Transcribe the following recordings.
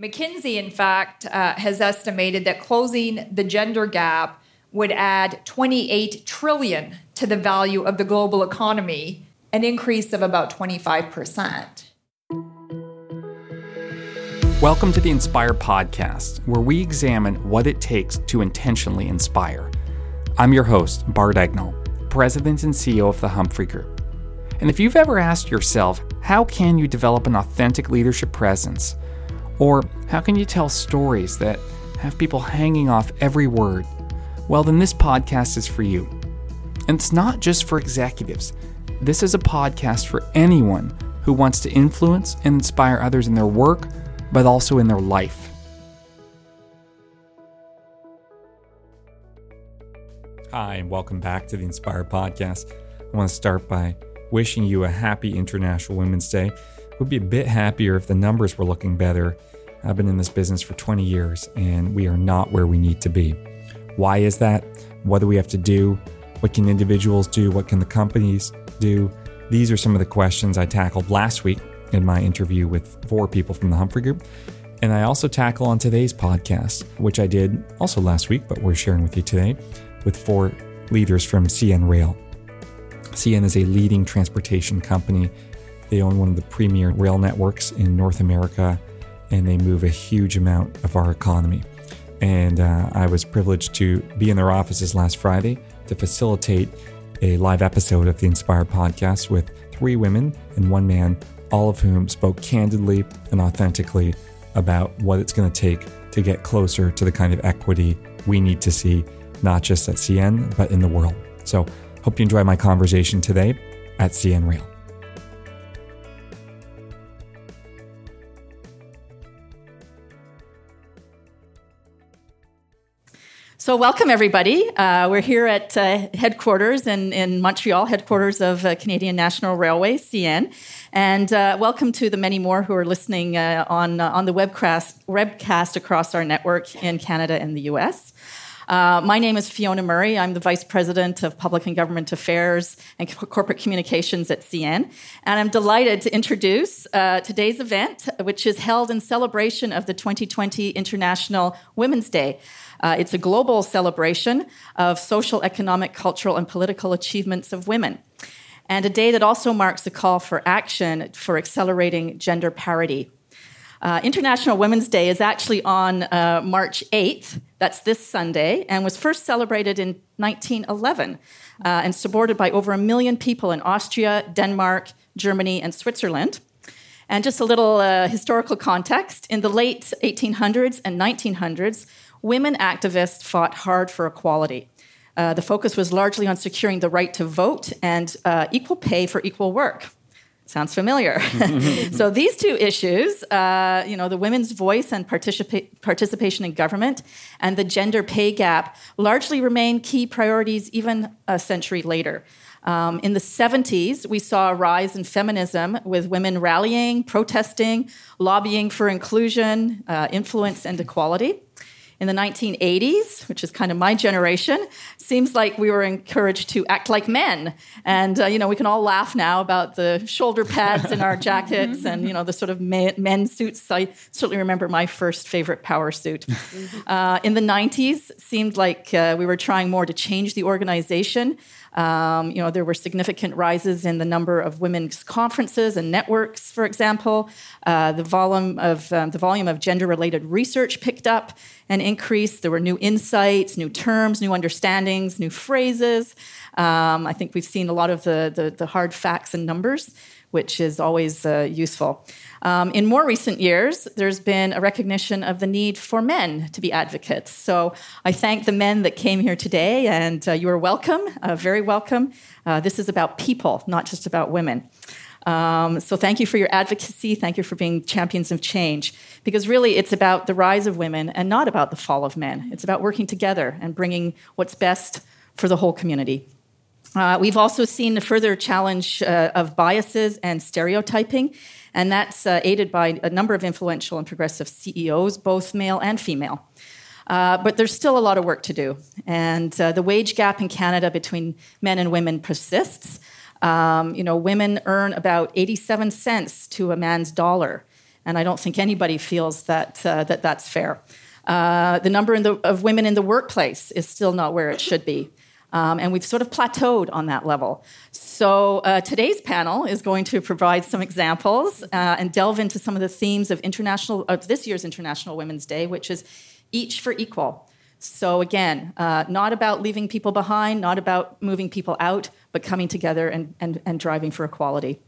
McKinsey, in fact, uh, has estimated that closing the gender gap would add 28 trillion to the value of the global economy, an increase of about 25%. Welcome to the Inspire Podcast, where we examine what it takes to intentionally inspire. I'm your host, Bart Egnal, President and CEO of the Humphrey Group. And if you've ever asked yourself, how can you develop an authentic leadership presence? Or how can you tell stories that have people hanging off every word? Well, then this podcast is for you. And it's not just for executives. This is a podcast for anyone who wants to influence and inspire others in their work, but also in their life. Hi, and welcome back to the Inspire Podcast. I want to start by wishing you a happy International Women's Day. Would be a bit happier if the numbers were looking better I've been in this business for 20 years and we are not where we need to be. Why is that? What do we have to do? What can individuals do? What can the companies do? These are some of the questions I tackled last week in my interview with four people from the Humphrey Group. And I also tackle on today's podcast, which I did also last week, but we're sharing with you today with four leaders from CN Rail. CN is a leading transportation company. They own one of the premier rail networks in North America and they move a huge amount of our economy. And uh, I was privileged to be in their offices last Friday to facilitate a live episode of the Inspire podcast with three women and one man, all of whom spoke candidly and authentically about what it's going to take to get closer to the kind of equity we need to see, not just at CN, but in the world. So, hope you enjoy my conversation today at CN Rail. So, welcome everybody. Uh, we're here at uh, headquarters in, in Montreal, headquarters of uh, Canadian National Railway, CN. And uh, welcome to the many more who are listening uh, on, uh, on the webcast, webcast across our network in Canada and the US. my name is Fiona Murray. I'm the Vice President of Public and Government Affairs and Corporate Communications at CN. And I'm delighted to introduce today's event, which is held in celebration of the 2020 International Women's Day. Uh, it's a global celebration of social, economic, cultural, and political achievements of women. And a day that also marks a call for action for accelerating gender parity. Uh, International Women's Day is actually on uh, March 8th, that's this Sunday, and was first celebrated in 1911 uh, and supported by over a million people in Austria, Denmark, Germany, and Switzerland. And just a little uh, historical context in the late 1800s and 1900s, women activists fought hard for equality. Uh, the focus was largely on securing the right to vote and uh, equal pay for equal work. Sounds familiar. so these two issues, uh, you know, the women's voice and participa- participation in government, and the gender pay gap, largely remain key priorities even a century later. Um, in the 70s, we saw a rise in feminism with women rallying, protesting, lobbying for inclusion, uh, influence, and equality in the 1980s, which is kind of my generation, seems like we were encouraged to act like men. And, uh, you know, we can all laugh now about the shoulder pads in our jackets and, you know, the sort of men suits. I certainly remember my first favorite power suit. Uh, in the 90s, seemed like uh, we were trying more to change the organization. Um, you know, there were significant rises in the number of women's conferences and networks, for example. Uh, the volume of um, the volume of gender-related research picked up and increased. There were new insights, new terms, new understandings, new phrases. Um, I think we've seen a lot of the, the, the hard facts and numbers, which is always uh, useful. Um, in more recent years, there's been a recognition of the need for men to be advocates. So I thank the men that came here today, and uh, you are welcome, uh, very welcome. Uh, this is about people, not just about women. Um, so thank you for your advocacy. Thank you for being champions of change. Because really, it's about the rise of women and not about the fall of men. It's about working together and bringing what's best for the whole community. Uh, we've also seen a further challenge uh, of biases and stereotyping, and that's uh, aided by a number of influential and progressive CEOs, both male and female. Uh, but there's still a lot of work to do, and uh, the wage gap in Canada between men and women persists. Um, you know, women earn about 87 cents to a man's dollar. And I don't think anybody feels that, uh, that that's fair. Uh, the number the, of women in the workplace is still not where it should be. Um, and we've sort of plateaued on that level. So uh, today's panel is going to provide some examples uh, and delve into some of the themes of international of this year's International Women's Day, which is each for equal. So again, uh, not about leaving people behind, not about moving people out, but coming together and, and, and driving for equality.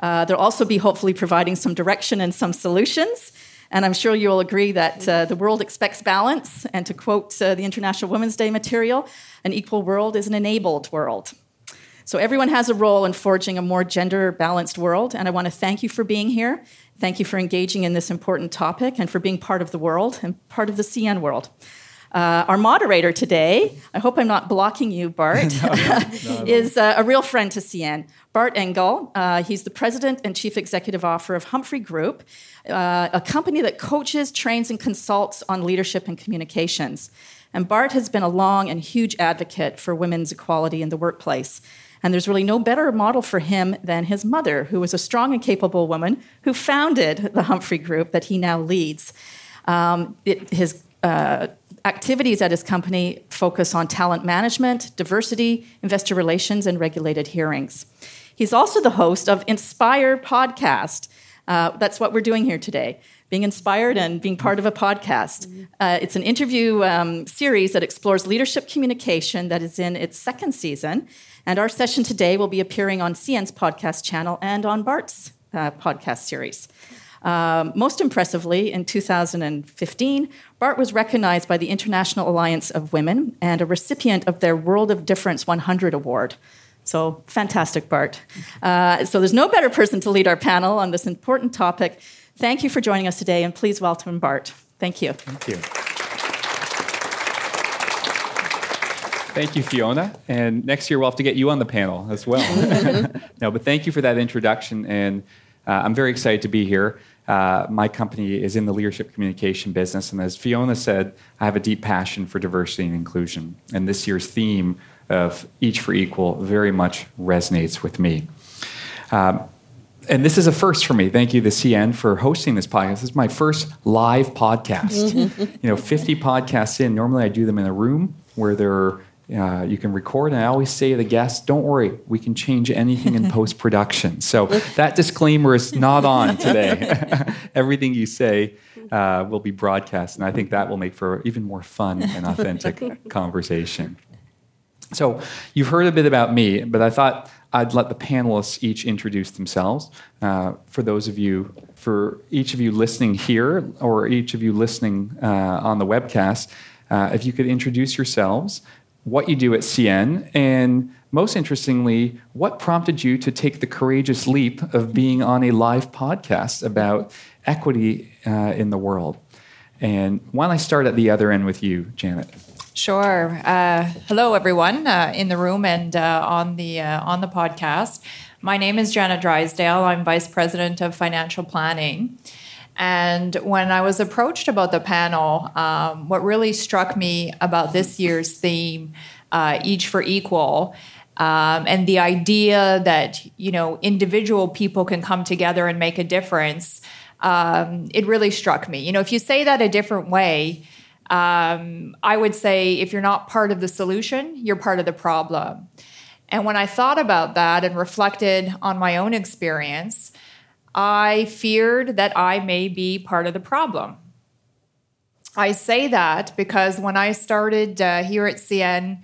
Uh, they'll also be hopefully providing some direction and some solutions. And I'm sure you'll agree that uh, the world expects balance. And to quote uh, the International Women's Day material, an equal world is an enabled world. So everyone has a role in forging a more gender balanced world. And I want to thank you for being here. Thank you for engaging in this important topic and for being part of the world and part of the CN world. Uh, our moderator today, I hope I'm not blocking you, Bart, no, no, no, is uh, a real friend to CN. Bart Egnal, uh, he's the president and chief executive officer of Humphrey Group, uh, a company that coaches, trains, and consults on leadership and communications. And Bart has been a long and huge advocate for women's equality in the workplace. And there's really no better model for him than his mother, who was a strong and capable woman who founded the Humphrey Group that he now leads. Um, it, his uh, activities at his company focus on talent management, diversity, investor relations, and regulated hearings. He's also the host of Inspire Podcast. Uh, that's what we're doing here today being inspired and being part of a podcast. Uh, it's an interview um, series that explores leadership communication that is in its second season. And our session today will be appearing on CN's podcast channel and on Bart's uh, podcast series. Um, most impressively, in 2015, Bart was recognized by the International Alliance of Women and a recipient of their World of Difference 100 Award. So fantastic, Bart. Uh, so there's no better person to lead our panel on this important topic Thank you for joining us today, and please welcome Bart. Thank you. Thank you. Thank you, Fiona. And next year we'll have to get you on the panel as well. no, but thank you for that introduction. And uh, I'm very excited to be here. Uh, my company is in the leadership communication business. And as Fiona said, I have a deep passion for diversity and inclusion. And this year's theme of Each for Equal very much resonates with me. Um, and this is a first for me. Thank you, the CN, for hosting this podcast. This is my first live podcast. you know, 50 podcasts in. Normally, I do them in a room where there uh, you can record, and I always say to the guests, "Don't worry, we can change anything in post production." So that disclaimer is not on today. Everything you say uh, will be broadcast, and I think that will make for even more fun and authentic conversation. So you've heard a bit about me, but I thought I'd let the panelists each introduce themselves. Uh, for those of you, for each of you listening here, or each of you listening uh, on the webcast, uh, if you could introduce yourselves, what you do at CN, and most interestingly, what prompted you to take the courageous leap of being on a live podcast about equity uh, in the world. And why don't I start at the other end with you, Janet? Sure. Uh, hello, everyone uh, in the room and uh, on the uh, on the podcast. My name is Janet Drysdale. I'm vice president of financial planning. And when I was approached about the panel, um, what really struck me about this year's theme, uh, "Each for Equal," um, and the idea that you know individual people can come together and make a difference, um, it really struck me. You know, if you say that a different way um, I would say if you're not part of the solution, you're part of the problem. And when I thought about that and reflected on my own experience, I feared that I may be part of the problem. I say that because when I started uh, here at CN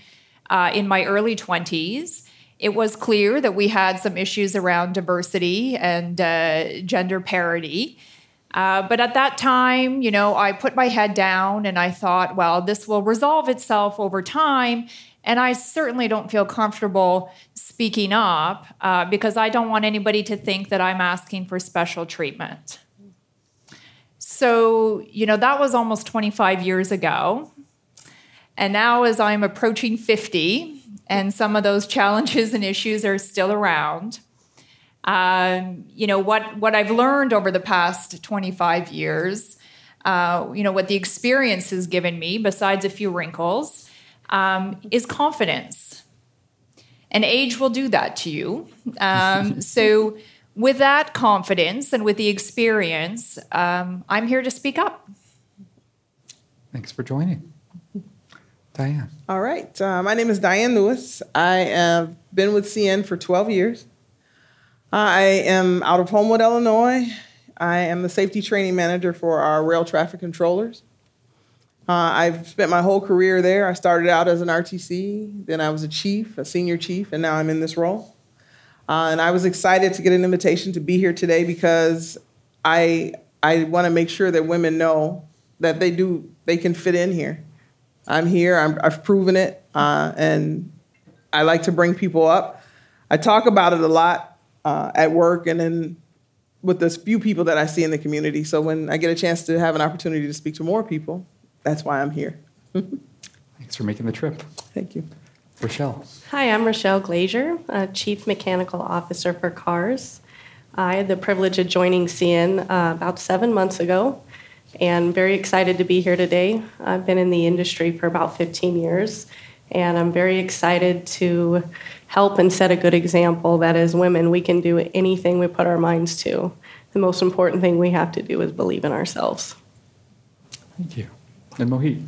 uh, in my early 20s, it was clear that we had some issues around diversity and uh, gender parity. Uh, but at that time, you know, I put my head down and I thought, well, this will resolve itself over time. And I certainly don't feel comfortable speaking up uh, because I don't want anybody to think that I'm asking for special treatment. So, you know, that was almost 25 years ago. And now, as I'm approaching 50, and some of those challenges and issues are still around, um, you know what what I've learned over the past 25 years. Uh, you know what the experience has given me, besides a few wrinkles, um, is confidence. And age will do that to you. Um, so with that confidence and with the experience, um, I'm here to speak up. Thanks for joining. Diane. All right. Uh, my name is Diane Lewis. I have been with CN for 12 years. I am out of Homewood, Illinois. I am the safety training manager for our rail traffic controllers. Uh, I've spent my whole career there. I started out as an RTC, then I was a chief, a senior chief, and now I'm in this role. Uh, and I was excited to get an invitation to be here today because I I want to make sure that women know that they do they can fit in here. I'm here. i have proven it, uh, and I like to bring people up. I talk about it a lot uh, at work, and then with the few people that I see in the community. So when I get a chance to have an opportunity to speak to more people, that's why I'm here. Thanks for making the trip. Thank you. Rachelle. Hi, I'm Rachelle Glazier, Chief Mechanical Officer for CARS. I had the privilege of joining CN uh, about seven months ago and very excited to be here today. I've been in the industry for about 15 years, and I'm very excited to help and set a good example that as women, we can do anything we put our minds to. The most important thing we have to do is believe in ourselves. Thank you. And Mohit.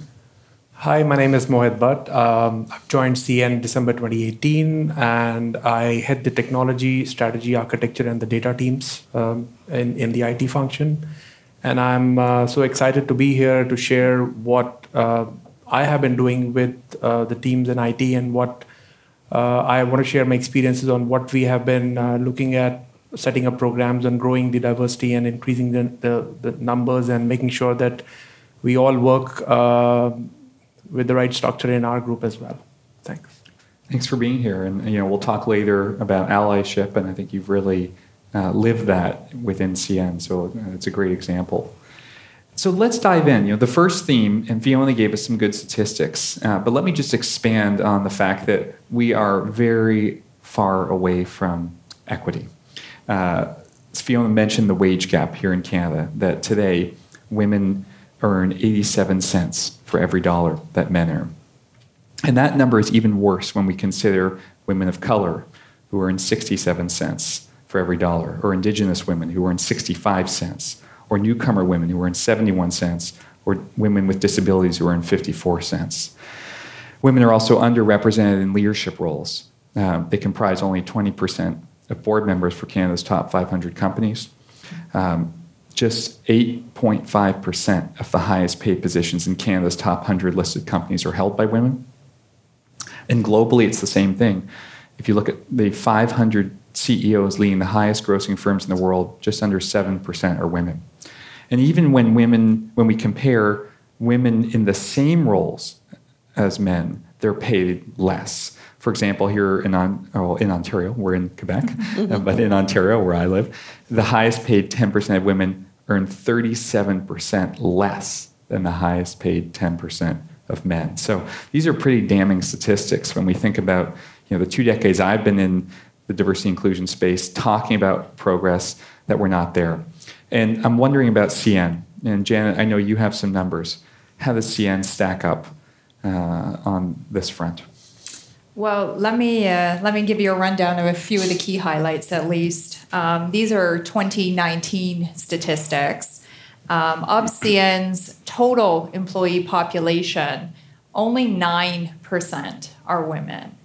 Hi, my name is Mohit Bhat. Um, I've joined CN December 2018, and I head the technology, strategy, architecture, and the data teams um, in, in the IT function. And I'm uh, so excited to be here to share what uh, I have been doing with uh, the teams in IT and what uh, I want to share my experiences on what we have been uh, looking at setting up programs and growing the diversity and increasing the, the, the numbers and making sure that we all work uh, with the right structure in our group as well. Thanks. Thanks for being here. And you know, we'll talk later about allyship, and I think you've really uh, lived that within CN. So uh, it's a great example. So let's dive in. You know, the first theme, and Fiona gave us some good statistics, uh, but let me just expand on the fact that we are very far away from equity. Uh, Fiona mentioned the wage gap here in Canada, that today women earn 87 cents for every dollar that men earn. And that number is even worse when we consider women of color who earn 67 cents for every dollar, or indigenous women who earn 65 cents, or newcomer women who earn 71 cents, or women with disabilities who earn 54 cents. Women are also underrepresented in leadership roles. Uh, they comprise only 20% of board members for Canada's top 500 companies. Um, just 8.5% of the highest paid positions in Canada's top 100 listed companies are held by women. And globally, it's the same thing. If you look at the 500 CEOs leading the highest grossing firms in the world, just under 7% are women. And even when women, when we compare women in the same roles as men, they're paid less. For example, here in, oh, in Ontario, we're in Quebec, but in Ontario, where I live, the highest paid 10% of women earn 37% less than the highest paid 10% of men. So these are pretty damning statistics when we think about you know, the two decades I've been in the diversity inclusion space talking about progress that we're not there. And I'm wondering about CN. And Janet, I know you have some numbers. How does CN stack up uh, on this front? Well, let me uh, let me give you a rundown of a few of the key highlights. At least um, these are 2019 statistics. Um, of CN's total employee population, only nine percent are women.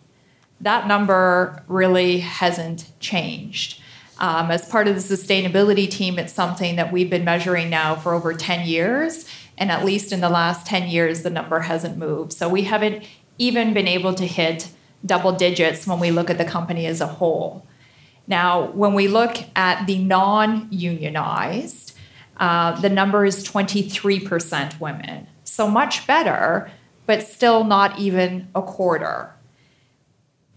That number really hasn't changed. Um, as part of the sustainability team, it's something that we've been measuring now for over 10 years. And at least in the last 10 years, the number hasn't moved. So we haven't even been able to hit double digits when we look at the company as a whole. Now, when we look at the non unionized, uh, the number is 23% women. So much better, but still not even a quarter.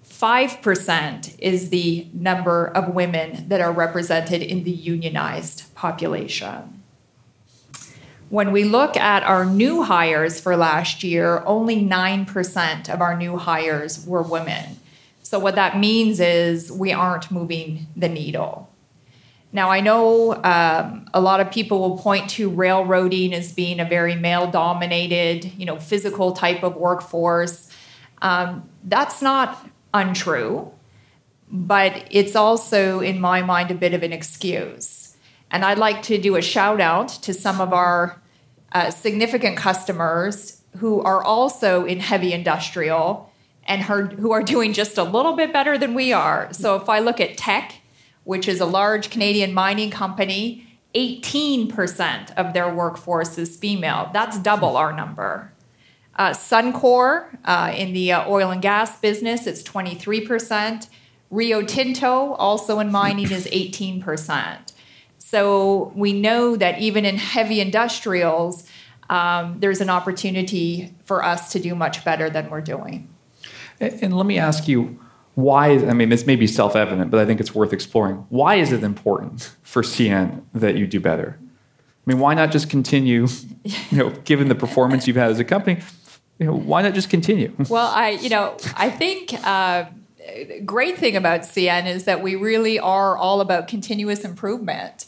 5% is the number of women that are represented in the unionized population. When we look at our new hires for last year, only 9% of our new hires were women. So, what that means is we aren't moving the needle. Now, I know um, a lot of people will point to railroading as being a very male dominated, you know, physical type of workforce. Um, that's not untrue. but it's also, in my mind, a bit of an excuse. And I'd like to do a shout out to some of our uh, significant customers who are also in heavy industrial and who are doing just a little bit better than we are. So if I look at Teck, which is a large Canadian mining company, 18% of their workforce is female. That's double our number. Uh, Suncor uh, in the uh, oil and gas business, it's 23%. Rio Tinto, also in mining, is 18%. So we know that even in heavy industrials, um, there's an opportunity for us to do much better than we're doing. And, and let me ask you, why I mean, this may be self evident, but I think it's worth exploring. Why is it important for CN that you do better? I mean, why not just continue, you know, given the performance you've had as a company, you know, why not just continue? Well, I, you know, I think uh, great thing about CN is that we really are all about continuous improvement.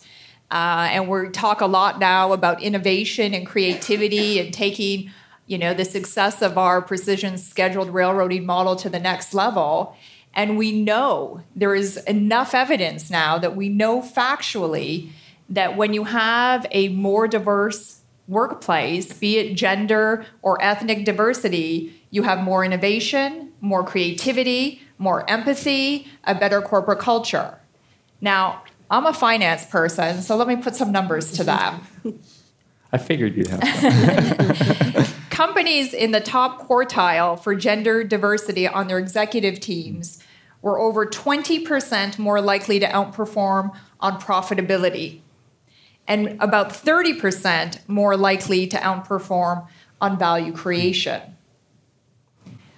Uh, and we talk a lot now about innovation and creativity and taking, you know, the success of our precision scheduled railroading model to the next level. And we know there is enough evidence now that we know factually that when you have a more diverse workplace, be it gender or ethnic diversity, you have more innovation, more creativity, more empathy, a better corporate culture. Now, I'm a finance person, so let me put some numbers to that. I figured you'd have companies in the top quartile for gender diversity on their executive teams were over 20% more likely to outperform on profitability and about 30% more likely to outperform on value creation.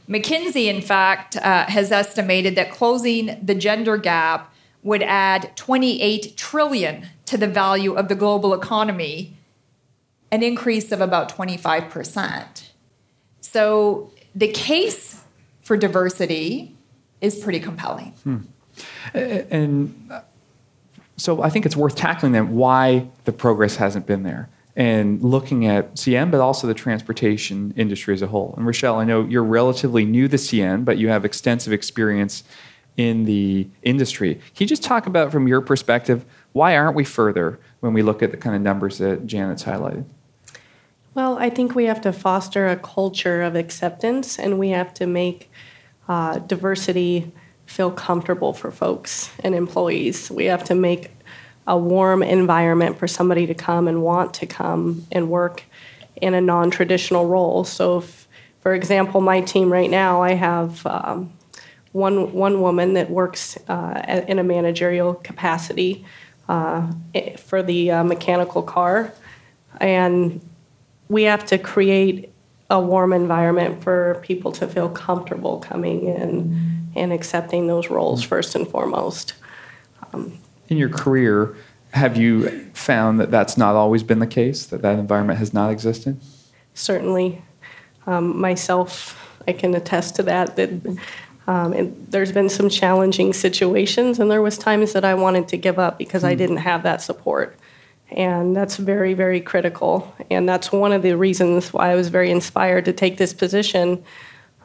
McKinsey, in fact, uh, has estimated that closing the gender gap would add 28 trillion to the value of the global economy an increase of about 25%. So the case for diversity is pretty compelling. Hmm. And so I think it's worth tackling then why the progress hasn't been there and looking at CN, but also the transportation industry as a whole. And Rachelle, I know you're relatively new to CN, but you have extensive experience in the industry. Can you just talk about, from your perspective, why aren't we further when we look at the kind of numbers that Janet's highlighted? Well, I think we have to foster a culture of acceptance and we have to make uh, diversity feel comfortable for folks and employees. We have to make a warm environment for somebody to come and want to come and work in a non traditional role. So, if, for example, my team right now, I have um, one, one woman that works uh, in a managerial capacity uh, for the uh, mechanical car. And we have to create a warm environment for people to feel comfortable coming in and accepting those roles first and foremost. Um, in your career, have you found that that's not always been the case, that that environment has not existed? Certainly. Um, myself, I can attest to that, that um, there's been some challenging situations, and there was times that I wanted to give up because I hmm. didn't have that support. And that's very very critical. And that's one of the reasons why i was very inspired to take this position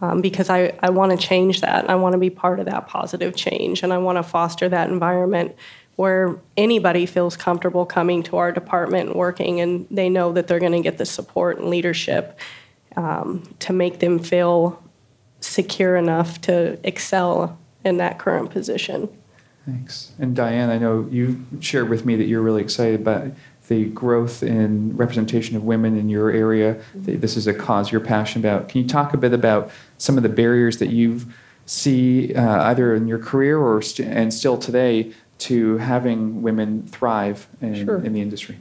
um, because i, I want to change that. I want to be part of that positive change and i want to foster that environment where anybody feels comfortable coming to our department and working and they know that they're going to get the support and leadership um, to make them feel secure enough to excel in that current position Thanks. And Diane, I know you shared with me that you're really excited about the growth in representation of women in your area. Mm-hmm. This is a cause you're passionate about. Can you talk a bit about some of the barriers that you see uh, either in your career or st- and still today to having women thrive in, sure. in the industry?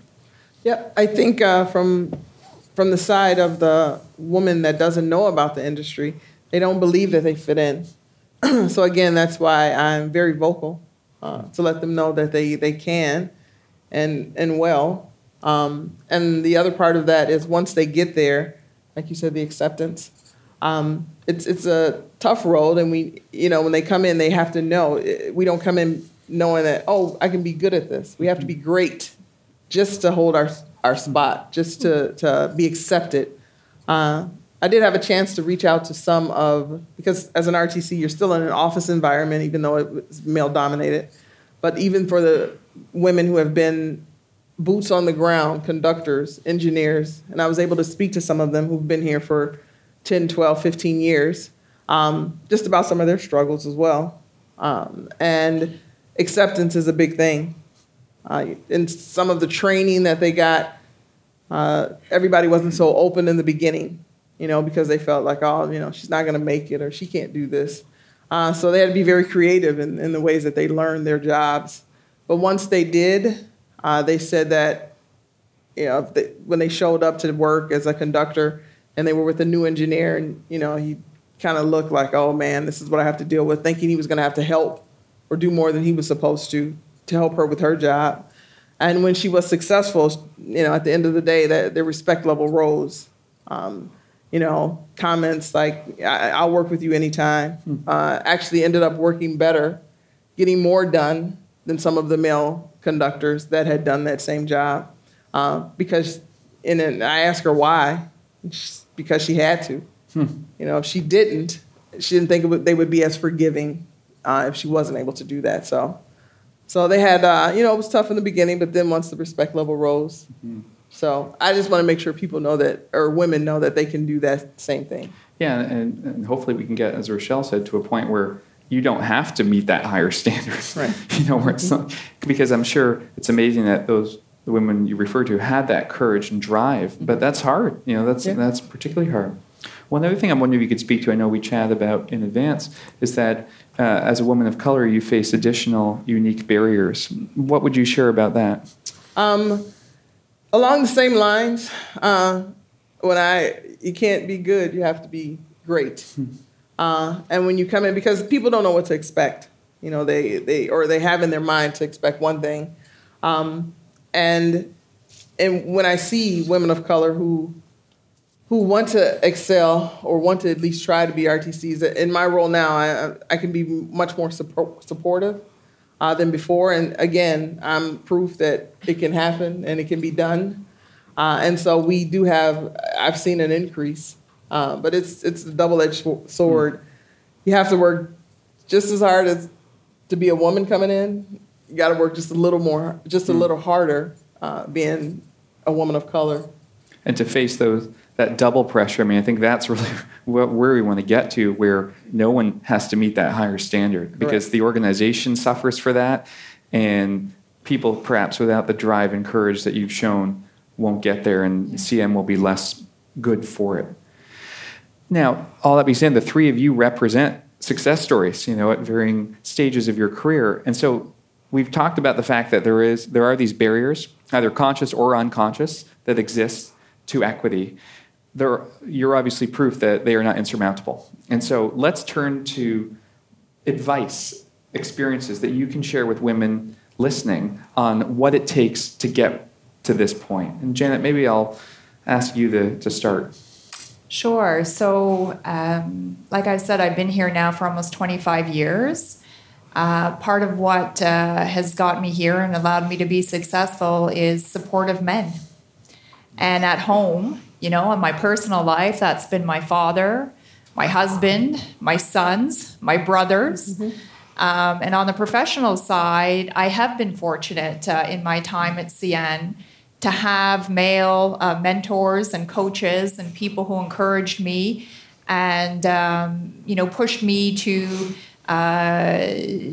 Yeah, I think uh, from from the side of the woman that doesn't know about the industry, they don't believe that they fit in. so again, that's why I'm very vocal uh, to let them know that they, they can and, and well. Um, and the other part of that is once they get there, like you said, the acceptance. Um, it's, it's a tough road, and we, you know, when they come in, they have to know. We don't come in knowing that, oh, I can be good at this. We have to be great just to hold our, our spot, just to, to be accepted. Uh, I did have a chance to reach out to some of because as an RTC, you're still in an office environment, even though it was male dominated. But even for the women who have been boots on the ground, conductors, engineers, and I was able to speak to some of them who've been here for 10, 12, 15 years, um, just about some of their struggles as well. Um, and acceptance is a big thing. Uh, in some of the training that they got, uh, everybody wasn't so open in the beginning, you know, because they felt like, oh, you know, she's not going to make it or she can't do this. Uh, so they had to be very creative in, in the ways that they learned their jobs. But once they did, uh, they said that, you know, they, when they showed up to work as a conductor and they were with a new engineer, and you know, he kind of looked like, oh man, this is what I have to deal with, thinking he was going to have to help or do more than he was supposed to to help her with her job. And when she was successful, you know, at the end of the day, that their respect level rose. Um, you know, comments like I- will work with you anytime." Hmm. Uh, actually, ended up working better, getting more done than some of the male conductors that had done that same job. Uh, because, and then I asked her why, because she had to. Hmm. You know, if she didn't, she didn't think would, they would be as forgiving uh, if she wasn't able to do that. So so they had, uh, you know, it was tough in the beginning, but then once the respect level rose. Mm-hmm. So I just want to make sure people know that, or women know that they can do that same thing. Yeah, and, and hopefully we can get, as Rachelle said, to a point where you don't have to meet that higher standard. Right. you know, where it's not, because I'm sure it's amazing that those the women you refer to had that courage and drive, but that's hard. You know, that's yeah. that's particularly hard. One other thing I'm wondering if you could speak to, I know we chat about in advance, is that uh, as a woman of color, you face additional unique barriers. What would you share about that? Um, along the same lines, uh, when I you can't be good, you have to be great. Hmm. Uh, and when you come in, because people don't know what to expect, you know, they they or they have in their mind to expect one thing, um, and and when I see women of color who who want to excel or want to at least try to be RTCs. In my role now, I, I can be much more support, supportive uh, than before. And again, I'm proof that it can happen and it can be done. Uh, and so we do have, I've seen an increase, uh, but it's, it's a double edged sword. You have to work just as hard as to be a woman coming in. You got to work just a little more, just a hmm. little harder uh, being a woman of color. And to face those that double pressure. I mean, I think that's really where we want to get to, where no one has to meet that higher standard because Correct. the organization suffers for that, and people perhaps without the drive and courage that you've shown won't get there, and CN will be less good for it. Now, all that being said, the three of you represent success stories, you know, at varying stages of your career, and so we've talked about the fact that there is there are these barriers, either conscious or unconscious, that exist to equity you're obviously proof that they are not insurmountable. And so let's turn to advice, experiences that you can share with women listening on what it takes to get to this point. And Janet, maybe I'll ask you to, to start. Sure. So, um, like I said, I've been here now for almost 25 years. Uh, part of what uh, has got me here and allowed me to be successful is supportive men. And at home, you know, in my personal life, that's been my father, my husband, my sons, my brothers. Mm-hmm. Um, and on the professional side, I have been fortunate uh, in my time at CN to have male uh, mentors and coaches and people who encouraged me and um, you know pushed me to uh,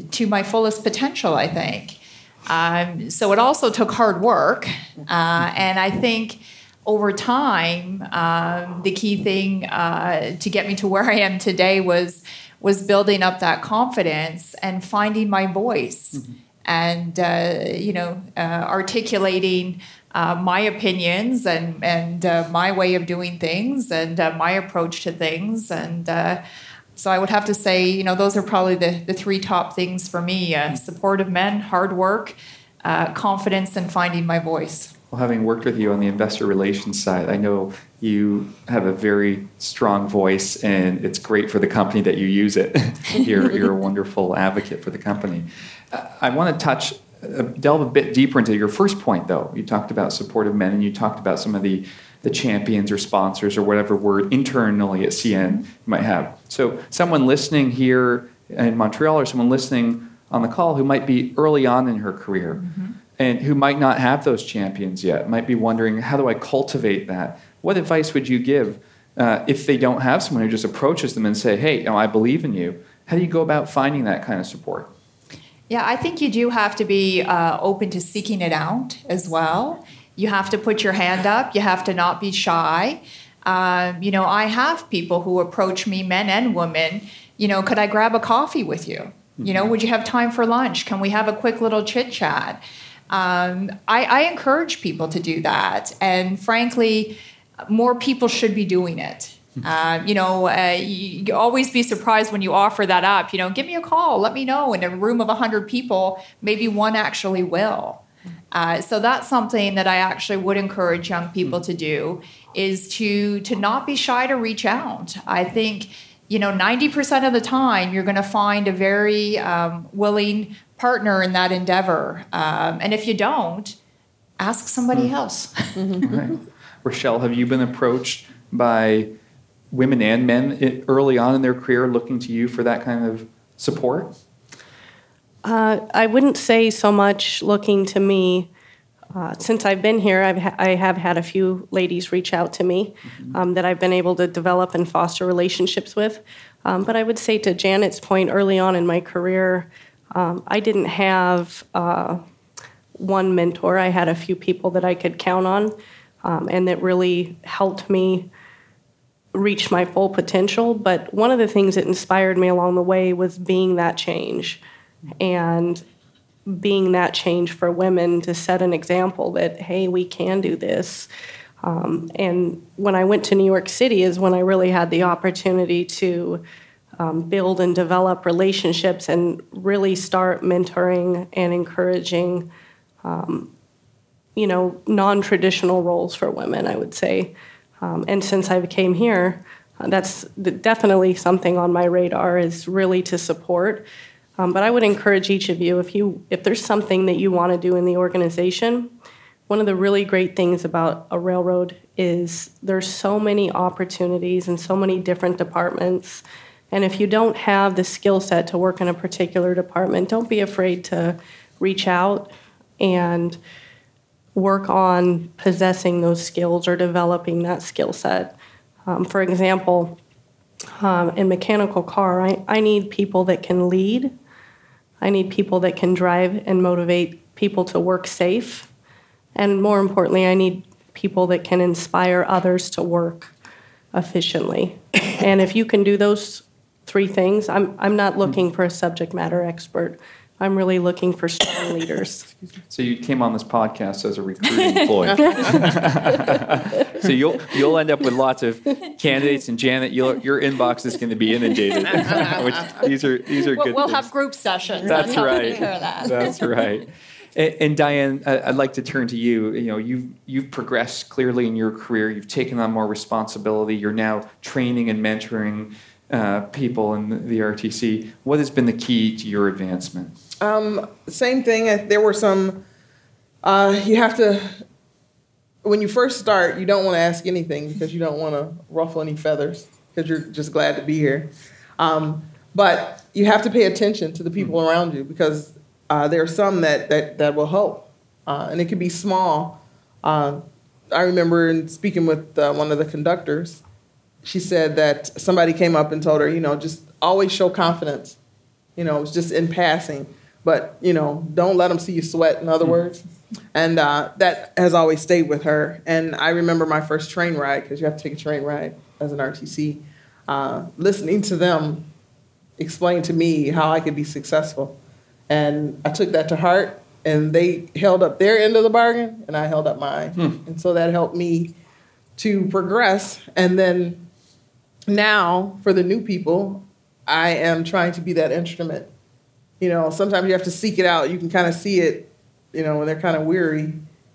to my fullest potential. I think. Um, so it also took hard work, uh, and I think over time, um, the key thing uh, to get me to where I am today was was building up that confidence and finding my voice, mm-hmm. and uh, you know, uh, articulating uh, my opinions and and uh, my way of doing things and uh, my approach to things, and so I would have to say, you know, those are probably the the three top things for me: mm-hmm. supportive men, hard work, confidence, and finding my voice. Well, having worked with you on the investor relations side, I know you have a very strong voice, and it's great for the company that you use it. you're, you're a wonderful advocate for the company. I want to touch, uh, delve a bit deeper into your first point, though. You talked about supportive men, and you talked about some of the the champions or sponsors or whatever word internally at CN you might have. So, someone listening here in Montreal or someone listening on the call who might be early on in her career mm-hmm. And who might not have those champions yet, might be wondering, how do I cultivate that? What advice would you give uh, if they don't have someone who just approaches them and say, hey, you know, I believe in you? How do you go about finding that kind of support? Yeah, I think you do have to be uh, open to seeking it out as well. You have to put your hand up. You have to not be shy. Um, you know, I have people who approach me, men and women. You know, could I grab a coffee with you? You know, mm-hmm. would you have time for lunch? Can we have a quick little chit chat? Um, I, I encourage people to do that, and frankly, more people should be doing it. Hmm. Uh, you know, uh, you always be surprised when you offer that up. You know, give me a call, let me know. In a room of 100 people, maybe one actually will. Uh, so that's something that I actually would encourage young people to do is to to not be shy to reach out. I think you know 90% of the time you're going to find a very um, willing partner in that endeavor, um, and if you don't, ask somebody mm. else. right. Rachelle, have you been approached by women and men early on in their career looking to you for that kind of support? Uh, I wouldn't say so much looking to me. Uh, since I've been here, I've ha- I have had a few ladies reach out to me mm-hmm. um, that I've been able to develop and foster relationships with. Um, but I would say to Janet's point, early on in my career, um, I didn't have uh, one mentor. I had a few people that I could count on um, and that really helped me reach my full potential. But one of the things that inspired me along the way was being that change and being that change for women to set an example that, hey, we can do this. Um, and when I went to New York City is when I really had the opportunity to um, build and develop relationships and really start mentoring and encouraging, um, you know, non-traditional roles for women. I would say. Um, and since I came here, uh, that's definitely something on my radar is really to support. Um, but I would encourage each of you if you if there's something that you want to do in the organization, one of the really great things about a railroad is there's so many opportunities and so many different departments. And if you don't have the skill set to work in a particular department, don't be afraid to reach out and work on possessing those skills or developing that skill set. Um, for example, um, in mechanical car, I, I need people that can lead. I need people that can drive and motivate people to work safe. And more importantly, I need people that can inspire others to work efficiently. and if you can do those three things, I'm, I'm not looking for a subject matter expert. I'm really looking for strong leaders. So you came on this podcast as a recruiting employee. so you'll you'll end up with lots of candidates, and Janet, your inbox is going to be inundated. which these are these are we'll, good. We'll things. have group sessions. That's right. That. That's right. And, and, Diane, I'd like to turn to you. You know, you've you've progressed clearly in your career. You've taken on more responsibility. You're now training and mentoring uh, people in the RTC. What has been the key to your advancement? Um, same thing. There were some. Uh, you have to. When you first start, you don't want to ask anything because you don't want to ruffle any feathers because you're just glad to be here. Um, but you have to pay attention to the people mm-hmm. around you because uh, there are some that that that will help, uh, and it can be small. Uh, I remember in speaking with uh, one of the conductors, she said that somebody came up and told her, you know, just always show confidence. You know, it was just in passing but you know, don't let them see you sweat. In other mm-hmm. words, and uh, that has always stayed with her. And I remember my first train ride because you have to take a train ride as an RTC. Uh, listening to them explain to me how I could be successful, and I took that to heart. And they held up their end of the bargain, and I held up mine, hmm. and so that helped me to progress. And then now for the new people, I am trying to be that instrument you know, sometimes you have to seek it out. You can kind of see it, you know, when they're kind of weary,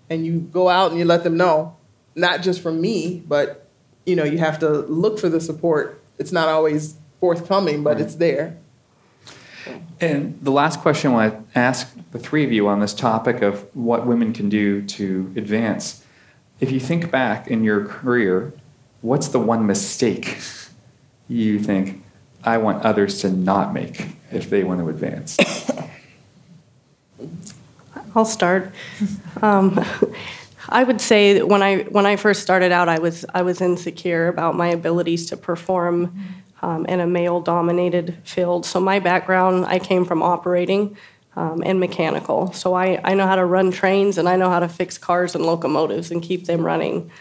and you go out and you let them know, not just from me, but you know, you have to look for the support. It's not always forthcoming, but right. it's there. And the last question I want to ask the three of you on this topic of what women can do to advance. if you think back in your career, what's the one mistake you think I want others to not make if they want to advance? I'll start. Um, I would say that when I when I first started out, I was I was insecure about my abilities to perform um, in a male-dominated field. So my background, I came from operating um, and mechanical. So I, I know how to run trains and I know how to fix cars and locomotives and keep them running.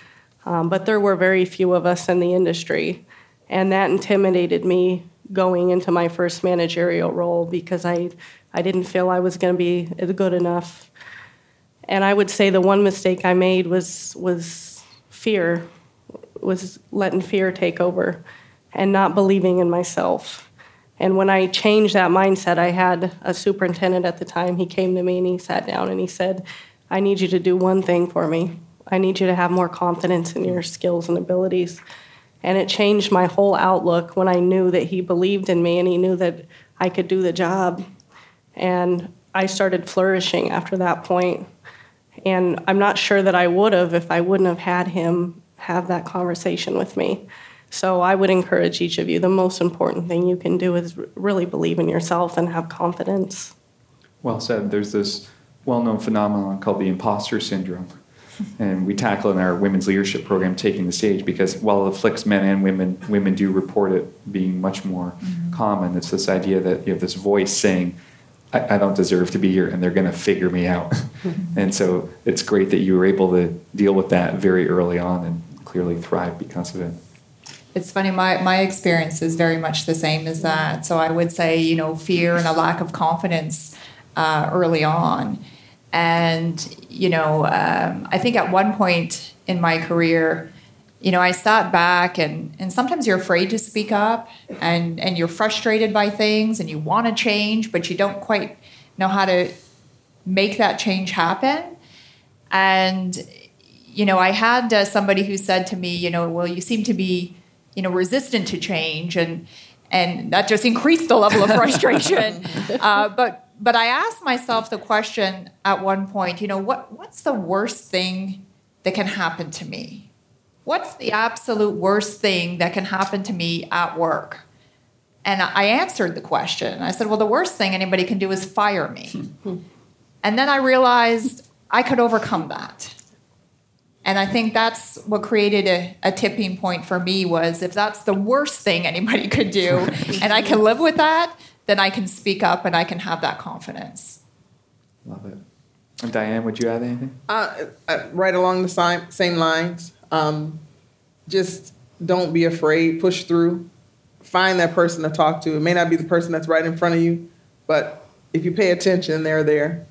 Um, but there were very few of us in the industry, and that intimidated me going into my first managerial role because I I didn't feel I was going to be good enough. And I would say the one mistake I made was was fear, was letting fear take over, and not believing in myself. And when I changed that mindset, I had a superintendent at the time. He came to me and he sat down and he said, "I need you to do one thing for me. I need you to have more confidence in your skills and abilities." And it changed my whole outlook when I knew that he believed in me and he knew that I could do the job. And I started flourishing after that point. And I'm not sure that I would have if I wouldn't have had him have that conversation with me. So I would encourage each of you the most important thing you can do is really believe in yourself and have confidence. Well said. There's this well known phenomenon called the imposter syndrome. And we tackle in our women's leadership program taking the stage because while it afflicts men and women, women do report it being much more mm-hmm. common. It's this idea that you have this voice saying, I, I don't deserve to be here and they're going to figure me out. and so it's great that you were able to deal with that very early on and clearly thrive because of it. It's funny, my, my experience is very much the same as that. So I would say, you know, fear and a lack of confidence uh, early on. And, you know, um, I think at one point in my career, you know, I sat back and, and sometimes you're afraid to speak up and, and you're frustrated by things and you want to change, but you don't quite know how to make that change happen. And, you know, I had uh, somebody who said to me, you know, well, you seem to be, you know, resistant to change. And, and that just increased the level of frustration. uh, but, but I asked myself the question at one point, you know, what, what's the worst thing that can happen to me? what's the absolute worst thing that can happen to me at work? And I answered the question. I said, well, the worst thing anybody can do is fire me. Hmm. Hmm. and then I realized I could overcome that. And I think that's what created a, a, tipping point for me was if that's the worst thing anybody could do and I can live with that, then I can speak up and I can have that confidence. Love it. And Diane, would you add anything? Uh, uh, right along the same, same lines. Um, just don't be afraid. Push through. Find that person to talk to. It may not be the person that's right in front of you, but if you pay attention, they're there.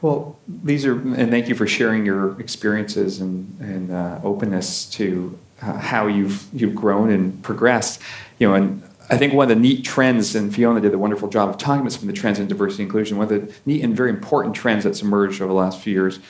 Well, these are, and thank you for sharing your experiences and, and uh, openness to uh, how you've you've grown and progressed. You know, and I think one of the neat trends, and Fiona did a wonderful job of talking about some of the trends in diversity and inclusion. One of the neat and very important trends that's emerged over the last few years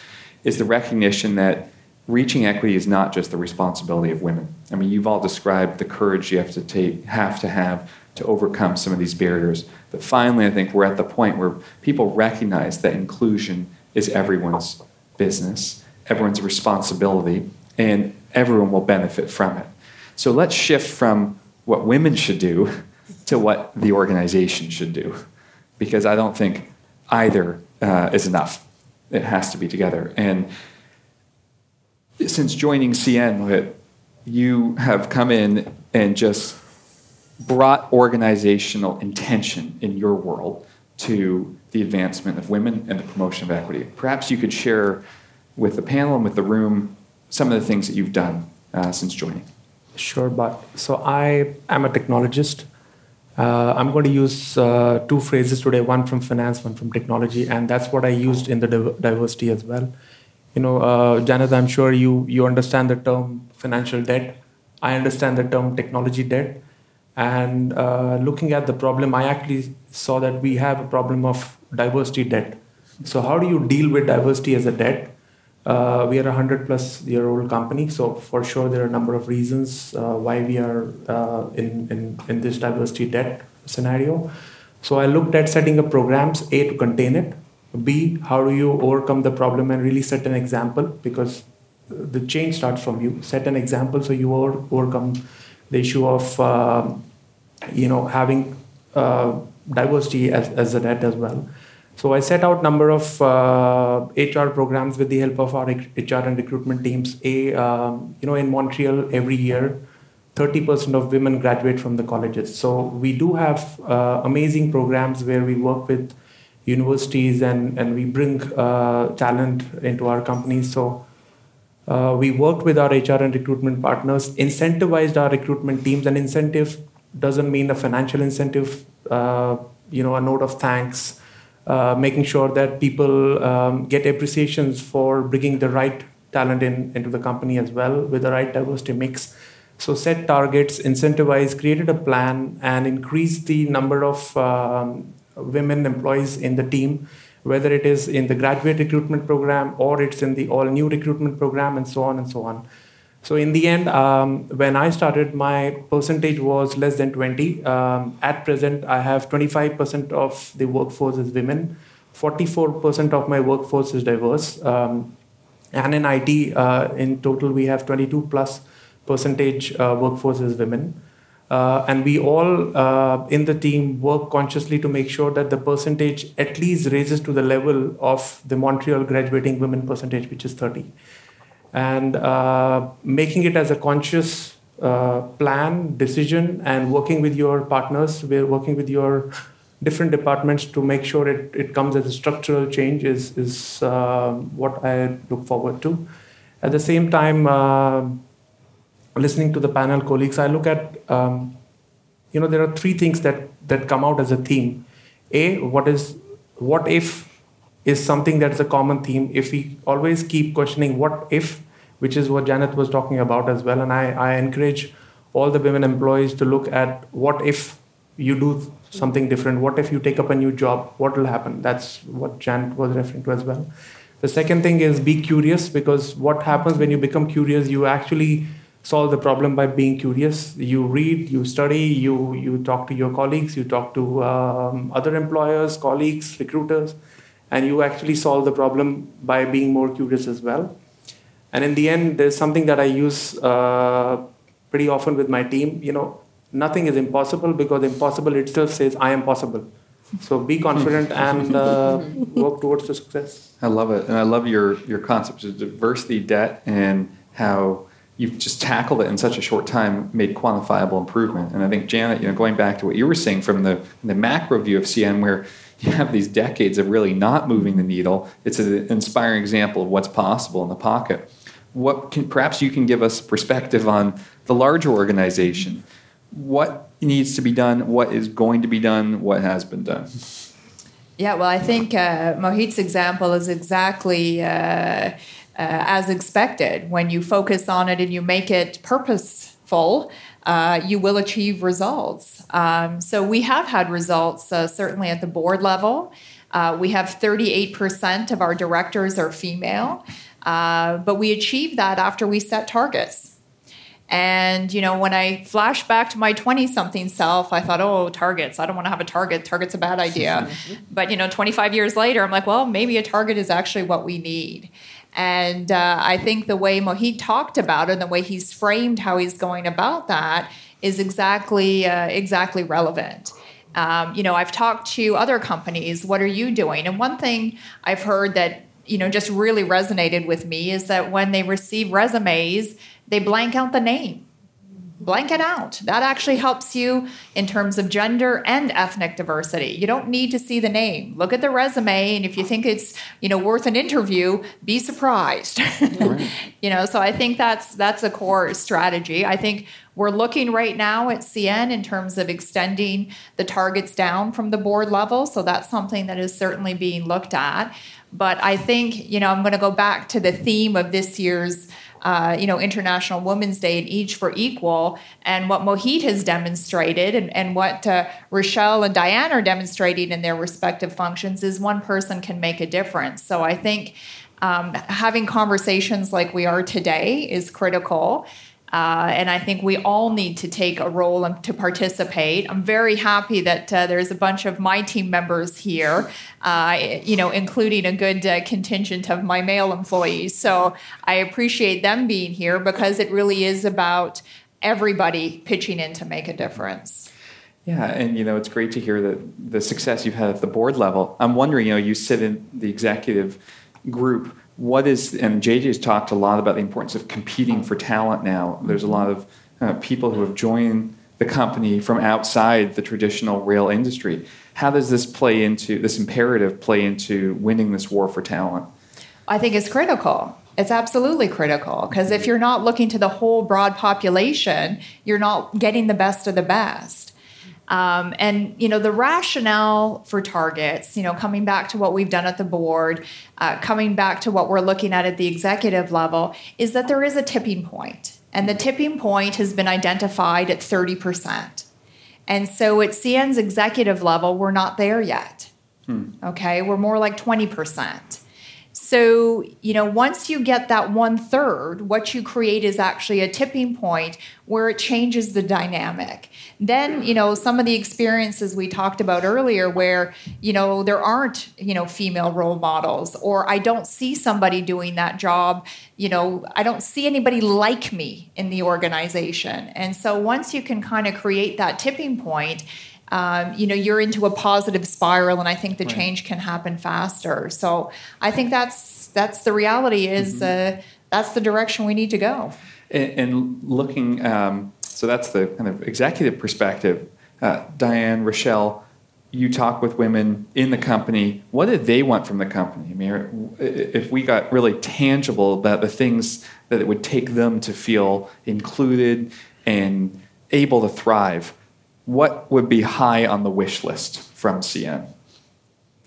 is the recognition that reaching equity is not just the responsibility of women. I mean, you've all described the courage you have to take, have to have to overcome some of these barriers. But finally, I think we're at the point where people recognize that inclusion is everyone's business, everyone's responsibility, and everyone will benefit from it. So let's shift from what women should do to what the organization should do, because I don't think either uh, is enough. It has to be together. And since joining CN, you have come in and just brought organizational intention in your world to the advancement of women and the promotion of equity. Perhaps you could share with the panel and with the room some of the things that you've done uh, since joining. Sure, but so I am a technologist. Uh, I'm going to use uh, two phrases today one from finance, one from technology, and that's what I used in the diversity as well you know, uh, Janet, I'm sure you you understand the term financial debt. I understand the term technology debt. And uh, looking at the problem, I actually saw that we have a problem of diversity debt. So how do you deal with diversity as a debt? Uh, we are a hundred plus year old company, so for sure there are a number of reasons uh, why we are uh, in, in in this diversity debt scenario. So I looked at setting up programs a to contain it, B, how do you overcome the problem and really set an example? Because the change starts from you. Set an example so you over, overcome the issue of uh, you know having uh, diversity as, as a debt as well. So I set out number of uh, HR programs with the help of our HR and recruitment teams. A um, you know in Montreal every year, 30% of women graduate from the colleges. So we do have uh, amazing programs where we work with universities and and we bring uh, talent into our companies. So. Uh, we worked with our HR and recruitment partners, incentivized our recruitment teams, and incentive doesn't mean a financial incentive, uh, you know, a note of thanks, uh, making sure that people um, get appreciations for bringing the right talent in into the company as well with the right diversity mix. So set targets, incentivize, created a plan, and increase the number of um, women employees in the team, whether it is in the graduate recruitment program or it's in the all new recruitment program, and so on and so on. So in the end, um, when I started, my percentage was less than 20. Um, at present, I have 25% of the workforce is women, 44% of my workforce is diverse. Um, and in IT, uh, in total, we have 22 plus percentage uh, workforce is women. Uh, and we all uh, in the team work consciously to make sure that the percentage at least raises to the level of the Montreal graduating women percentage, which is 30 and uh, making it as a conscious uh, plan, decision, and working with your partners. We're working with your different departments to make sure it, it comes as a structural change is, is uh, what I look forward to. At the same time, uh, listening to the panel colleagues, I look at, um, you know, there are three things that, that come out as a theme. A, what is, what if is something that's a common theme. If we always keep questioning what if, which is what Janet was talking about as well, and I, I encourage all the women employees to look at what if you do something different, what if you take up a new job, what will happen? That's what Janet was referring to as well. The second thing is be curious because what happens when you become curious, you actually solve the problem by being curious. You read, you study, you you talk to your colleagues, you talk to um, other employers, colleagues, recruiters, and you actually solve the problem by being more curious as well. And in the end, there's something that I use uh, pretty often with my team. You know, nothing is impossible because impossible itself says I am possible. So be confident and uh, work towards the success. I love it, and I love your your concept of diversity, debt, and how you've just tackled it in such a short time, made quantifiable improvement. And I think Janet, you know, going back to what you were saying from the the macro view of CN, where you have these decades of really not moving the needle. It's an inspiring example of what's possible in the pocket. What can perhaps you can give us perspective on the larger organization? What needs to be done? What is going to be done? What has been done? Yeah, well, I think uh, Mohit's example is exactly uh, uh, as expected. When you focus on it and you make it purposeful, uh, you will achieve results. Um, so we have had results uh, certainly at the board level. Uh, we have 38% of our directors are female, uh, but we achieved that after we set targets. And you know, when I flash back to my 20-something self, I thought, "Oh, targets! I don't want to have a target. Target's a bad idea." but you know, 25 years later, I'm like, "Well, maybe a target is actually what we need." And uh, I think the way Mohit talked about it and the way he's framed how he's going about that is exactly uh, exactly relevant. Um, you know, I've talked to other companies. What are you doing? And one thing I've heard that you know just really resonated with me is that when they receive resumes, they blank out the name blank it out. That actually helps you in terms of gender and ethnic diversity. You don't need to see the name. Look at the resume and if you think it's, you know, worth an interview, be surprised. Right. you know, so I think that's that's a core strategy. I think we're looking right now at CN in terms of extending the targets down from the board level, so that's something that is certainly being looked at. But I think, you know, I'm going to go back to the theme of this year's uh, you know, International Women's Day and Each for Equal. And what Mohit has demonstrated and, and what uh, Rachelle and Diane are demonstrating in their respective functions is one person can make a difference. So I think um, having conversations like we are today is critical. Uh, and I think we all need to take a role and to participate. I'm very happy that uh, there's a bunch of my team members here, uh, you know, including a good uh, contingent of my male employees. So I appreciate them being here because it really is about everybody pitching in to make a difference. Yeah, and you know it's great to hear that the success you've had at the board level. I'm wondering, you know, you sit in the executive group what is and JJ's talked a lot about the importance of competing for talent now. There's a lot of uh, people who have joined the company from outside the traditional rail industry. How does this play into this imperative play into winning this war for talent? I think it's critical. It's absolutely critical because if you're not looking to the whole broad population, you're not getting the best of the best. Um, and you know the rationale for targets, you know, coming back to what we've done at the board, uh, coming back to what we're looking at at the executive level, is that there is a tipping point, and the tipping point has been identified at thirty percent. And so at CN's executive level, we're not there yet. Hmm. Okay, we're more like twenty percent. So, you know, once you get that one third, what you create is actually a tipping point where it changes the dynamic. Then, you know, some of the experiences we talked about earlier where, you know, there aren't, you know, female role models or I don't see somebody doing that job, you know, I don't see anybody like me in the organization. And so once you can kind of create that tipping point, um, you know you're into a positive spiral and i think the right. change can happen faster. So i think that's that's the reality is mm-hmm. uh, that's the direction we need to go. And, and looking um, so that's the kind of executive perspective. Uh, diane rachelle you talk with women in the company. What do they want from the company? I mean if we got really tangible about the things that it would take them to feel included and able to thrive what would be high on the wish list from CN?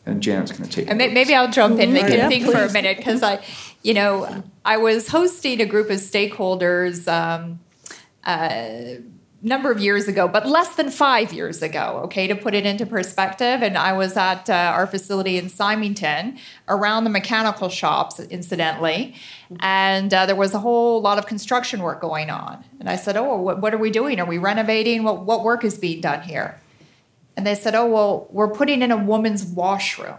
And Janet's going to take. And maybe I'll jump in. They can yeah, think please. for a minute because I, you know, I was hosting a group of stakeholders. Um, uh, number of years ago, but less than five years ago, okay, to put it into perspective. And I was at uh, our facility in Symington around the mechanical shops, incidentally. And uh, there was a whole lot of construction work going on. And I said, Oh, what, what are we doing? Are we renovating? What, what work is being done here? And they said, Oh, well, we're putting in a woman's washroom.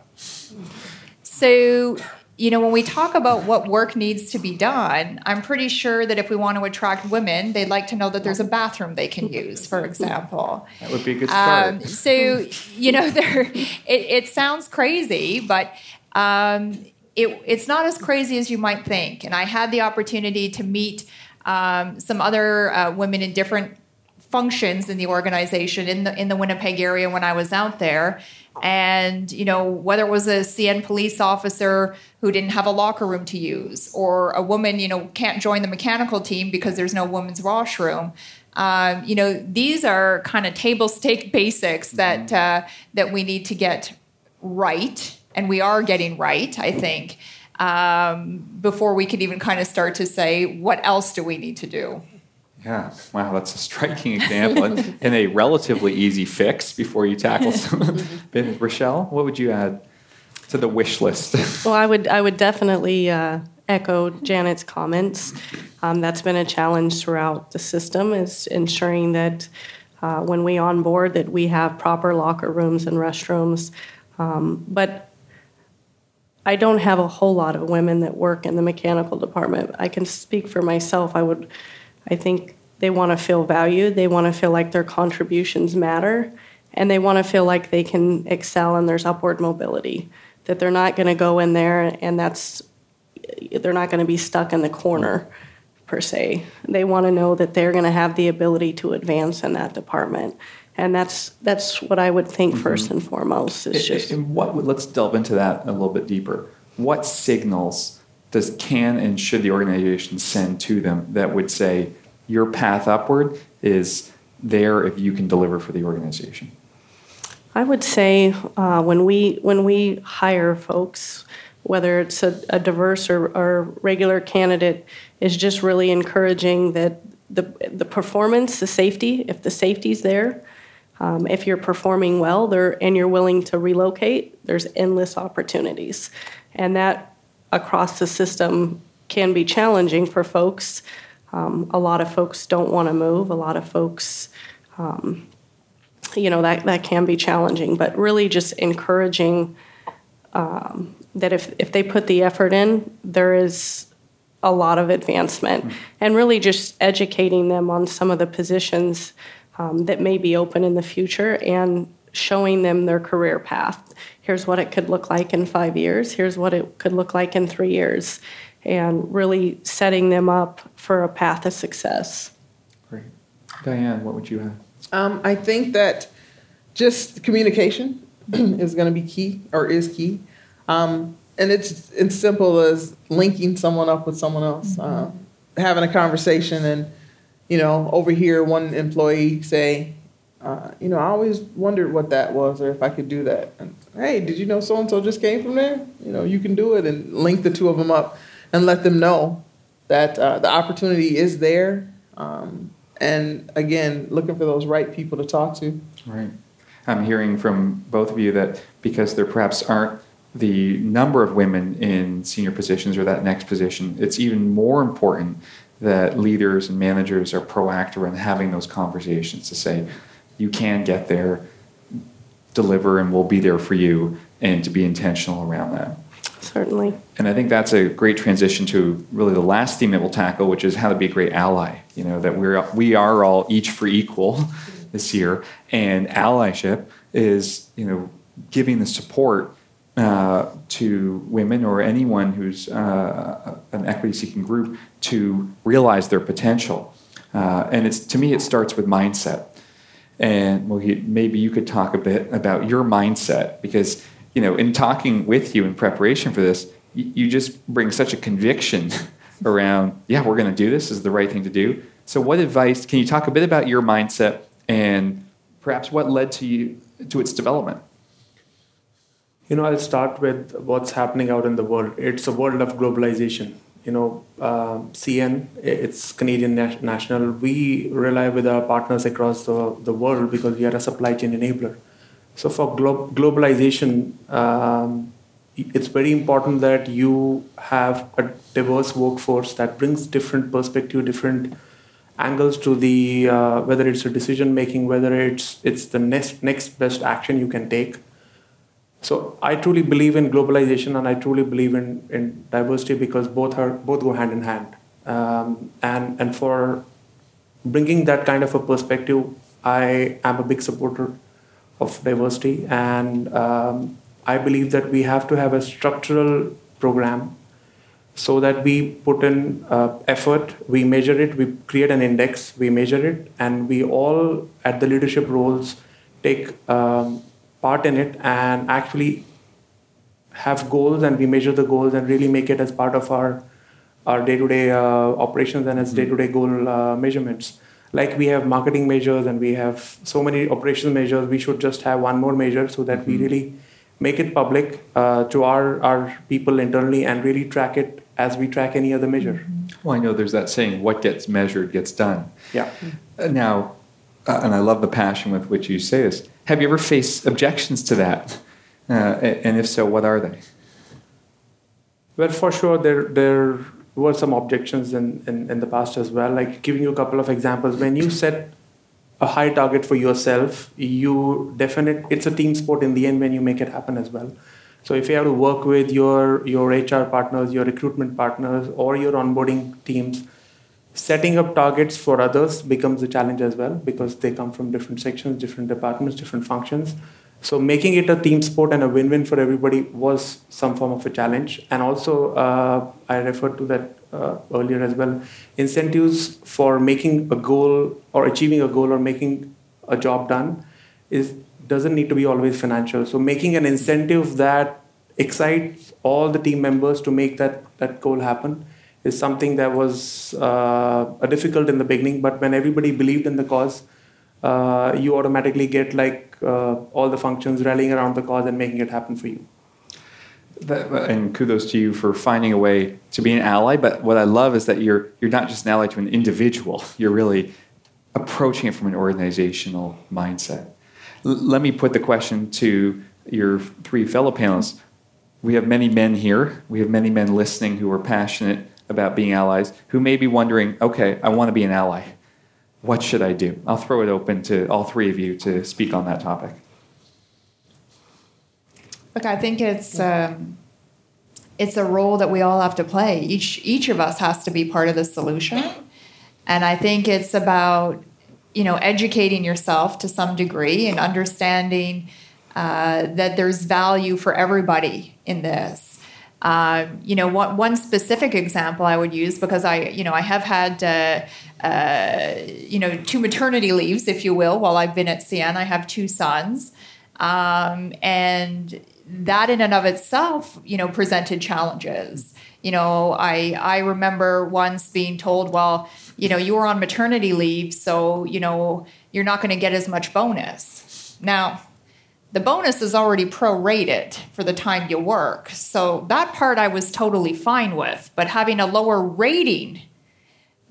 So you know, when we talk about what work needs to be done, I'm pretty sure that if we want to attract women, they'd like to know that there's a bathroom they can use, for example. That would be a good start. Um, so, you know, there, it, it sounds crazy, but um, it, it's not as crazy as you might think. And I had the opportunity to meet um, some other uh, women in different functions in the organization in the in the Winnipeg area when I was out there and you know whether it was a CN police officer who didn't have a locker room to use or a woman you know can't join the mechanical team because there's no women's washroom um, you know these are kind of table stake basics that mm-hmm. uh, that we need to get right and we are getting right i think um, before we could even kind of start to say what else do we need to do yeah, wow, that's a striking example and, and a relatively easy fix before you tackle some. Of Rachelle, what would you add to the wish list? well, I would I would definitely uh, echo Janet's comments. Um, that's been a challenge throughout the system is ensuring that uh, when we onboard that we have proper locker rooms and restrooms. Um, but I don't have a whole lot of women that work in the mechanical department. I can speak for myself. I would I think they want to feel valued, they want to feel like their contributions matter, and they want to feel like they can excel and there's upward mobility. That they're not going to go in there and that's they're not going to be stuck in the corner per se. They want to know that they're going to have the ability to advance in that department. And that's that's what I would think mm-hmm. first and foremost is just and what let's delve into that a little bit deeper. What signals does can and should the organization send to them that would say your path upward is there if you can deliver for the organization? I would say uh, when we when we hire folks, whether it's a, a diverse or, or, regular candidate, is just really encouraging that the the performance, the safety, if the safety's there, um, if you're performing well there and you're willing to relocate, there's endless opportunities, and that across the system can be challenging for folks Um, a lot of folks don't want to move. A lot of folks, um, you know, that, that can be challenging. But really just encouraging um, that if, if they put the effort in, there is a lot of advancement. And really just educating them on some of the positions um, that may be open in the future and showing them their career path. Here's what it could look like in five years. Here's what it could look like in three years. And really setting them up for a path of success. Great. Diane, what would you have? Um, I think that just communication is going to be key or is key. Um, and it's as simple as linking someone up with someone else, um, having a conversation, and you know, over here, one employee say, uh, you know, I always wondered what that was, or if I could do that. And hey, did you know so and so just came from there? You know, you can do it, and link the two of them up, and let them know that uh, the opportunity is there. Um, and again, looking for those right people to talk to. Right. I'm hearing from both of you that because there perhaps aren't the number of women in senior positions or that next position, it's even more important that leaders and managers are proactive in having those conversations to say, you can get there, deliver, and we'll be there for you, and to be intentional around that. Certainly. And I think that's a great transition to really the last theme that we'll tackle, which is how to be a great ally. You know, that we're we are all each for equal this year, and allyship is you know giving the support uh, to women or anyone who's uh, an equity-seeking group to realize their potential. Uh, and it's to me, it starts with mindset. And Mohit, maybe you could talk a bit about your mindset because you know, in talking with you in preparation for this, you, you just bring such a conviction around, yeah, we're going to do this. this is the right thing to do. So, what advice can you talk a bit about your mindset and perhaps what led to you to its development? You know, I'll start with what's happening out in the world. It's a world of globalization. You know, uh, CN, it's Canadian National. We rely with our partners across the, the world because we are a supply chain enabler. So for glo- globalization, um, it's very important that you have a diverse workforce that brings different perspective, different angles to the uh, whether it's a decision making, whether it's it's the next next best action you can take. So I truly believe in globalization and I truly believe in, in diversity because both are both go hand in hand. Um, and and for bringing that kind of a perspective, I am a big supporter of diversity, and um, I believe that we have to have a structural program so that we put in uh, effort, we measure it, we create an index, we measure it, and we all at the leadership roles take um, part in it and actually have goals and we measure the goals and really make it as part of our our day-to-day uh, operations and as mm-hmm. day-to-day goal uh, measurements. Like we have marketing measures and we have so many operational measures we should just have one more measure so that mm-hmm. we really make it public uh, to our, our people internally and really track it as we track any other measure. Well i know there's that saying what gets measured gets done. Yeah. Uh, now uh, and i love the passion with which you say this have you ever faced objections to that uh, and if so what are they well for sure there there were some objections in, in, in the past as well. Like giving you a couple of examples, when you set a high target for yourself, you definite it's a team sport in the end when you make it happen as well. So if you have to work with your your HR partners, your recruitment partners, or your onboarding teams, setting up targets for others becomes a challenge as well because they come from different sections, different departments, different functions. So making it a team sport and a win-win for everybody was some form of a challenge. And also, uh, I referred to that uh, earlier as well. Incentives for making a goal or achieving a goal or making a job done is doesn't need to be always financial. So making an incentive that excites all the team members to make that that goal happen is something that was uh, difficult in the beginning. But when everybody believed in the cause, uh, you automatically get like uh, all the functions rallying around the cause and making it happen for you. That, and kudos to you for finding a way to be an ally. But what I love is that you're you're not just an ally to an individual. You're really approaching it from an organizational mindset. L- let me put the question to your three fellow panelists. We have many men here. We have many men listening who are passionate about being allies who may be wondering, okay, I want to be an ally. What should I do? I'll throw it open to all three of you to speak on that topic. Look, I think it's um, it's a role that we all have to play. Each each of us has to be part of the solution, and I think it's about you know educating yourself to some degree and understanding uh, that there's value for everybody in this. Uh, you know, one, one specific example I would use because I, you know, I have had, uh, uh you know, two maternity leaves, if you will, while I've been at CN. I have two sons, um, and that in and of itself, you know, presented challenges. You know, I I remember once being told, well, you know, you were on maternity leave, so you know you're not going to get as much bonus. Now, the bonus is already prorated for the time you work, so that part I was totally fine with. But having a lower rating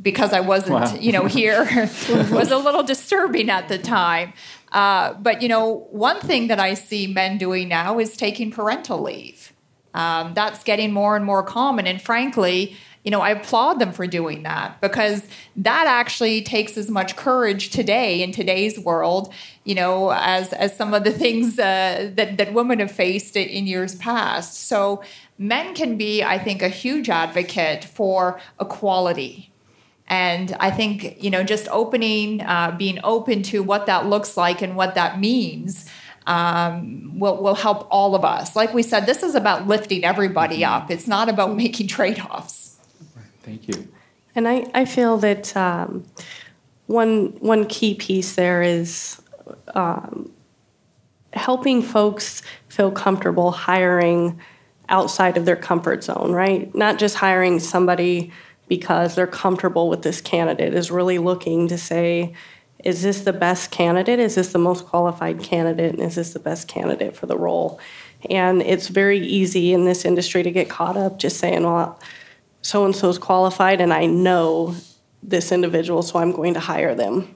because I wasn't, wow. you know, here was a little disturbing at the time. Uh, but you know, one thing that I see men doing now is taking parental leave. Um, that's getting more and more common, and frankly, you know, I applaud them for doing that because that actually takes as much courage today in today's world, you know, as as some of the things uh, that that women have faced in years past. So men can be, I think, a huge advocate for equality and I think, you know, just opening, uh, being open to what that looks like and what that means um, will, will help all of us. Like we said, this is about lifting everybody mm-hmm. up, it's not about making trade offs. Thank you. And I, I feel that um, one, one key piece there is um, helping folks feel comfortable hiring outside of their comfort zone, right? Not just hiring somebody because they're comfortable with this candidate, is really looking to say, is this the best candidate? Is this the most qualified candidate? And is this the best candidate for the role? And it's very easy in this industry to get caught up just saying, well, so and so is qualified and I know this individual, so I'm going to hire them.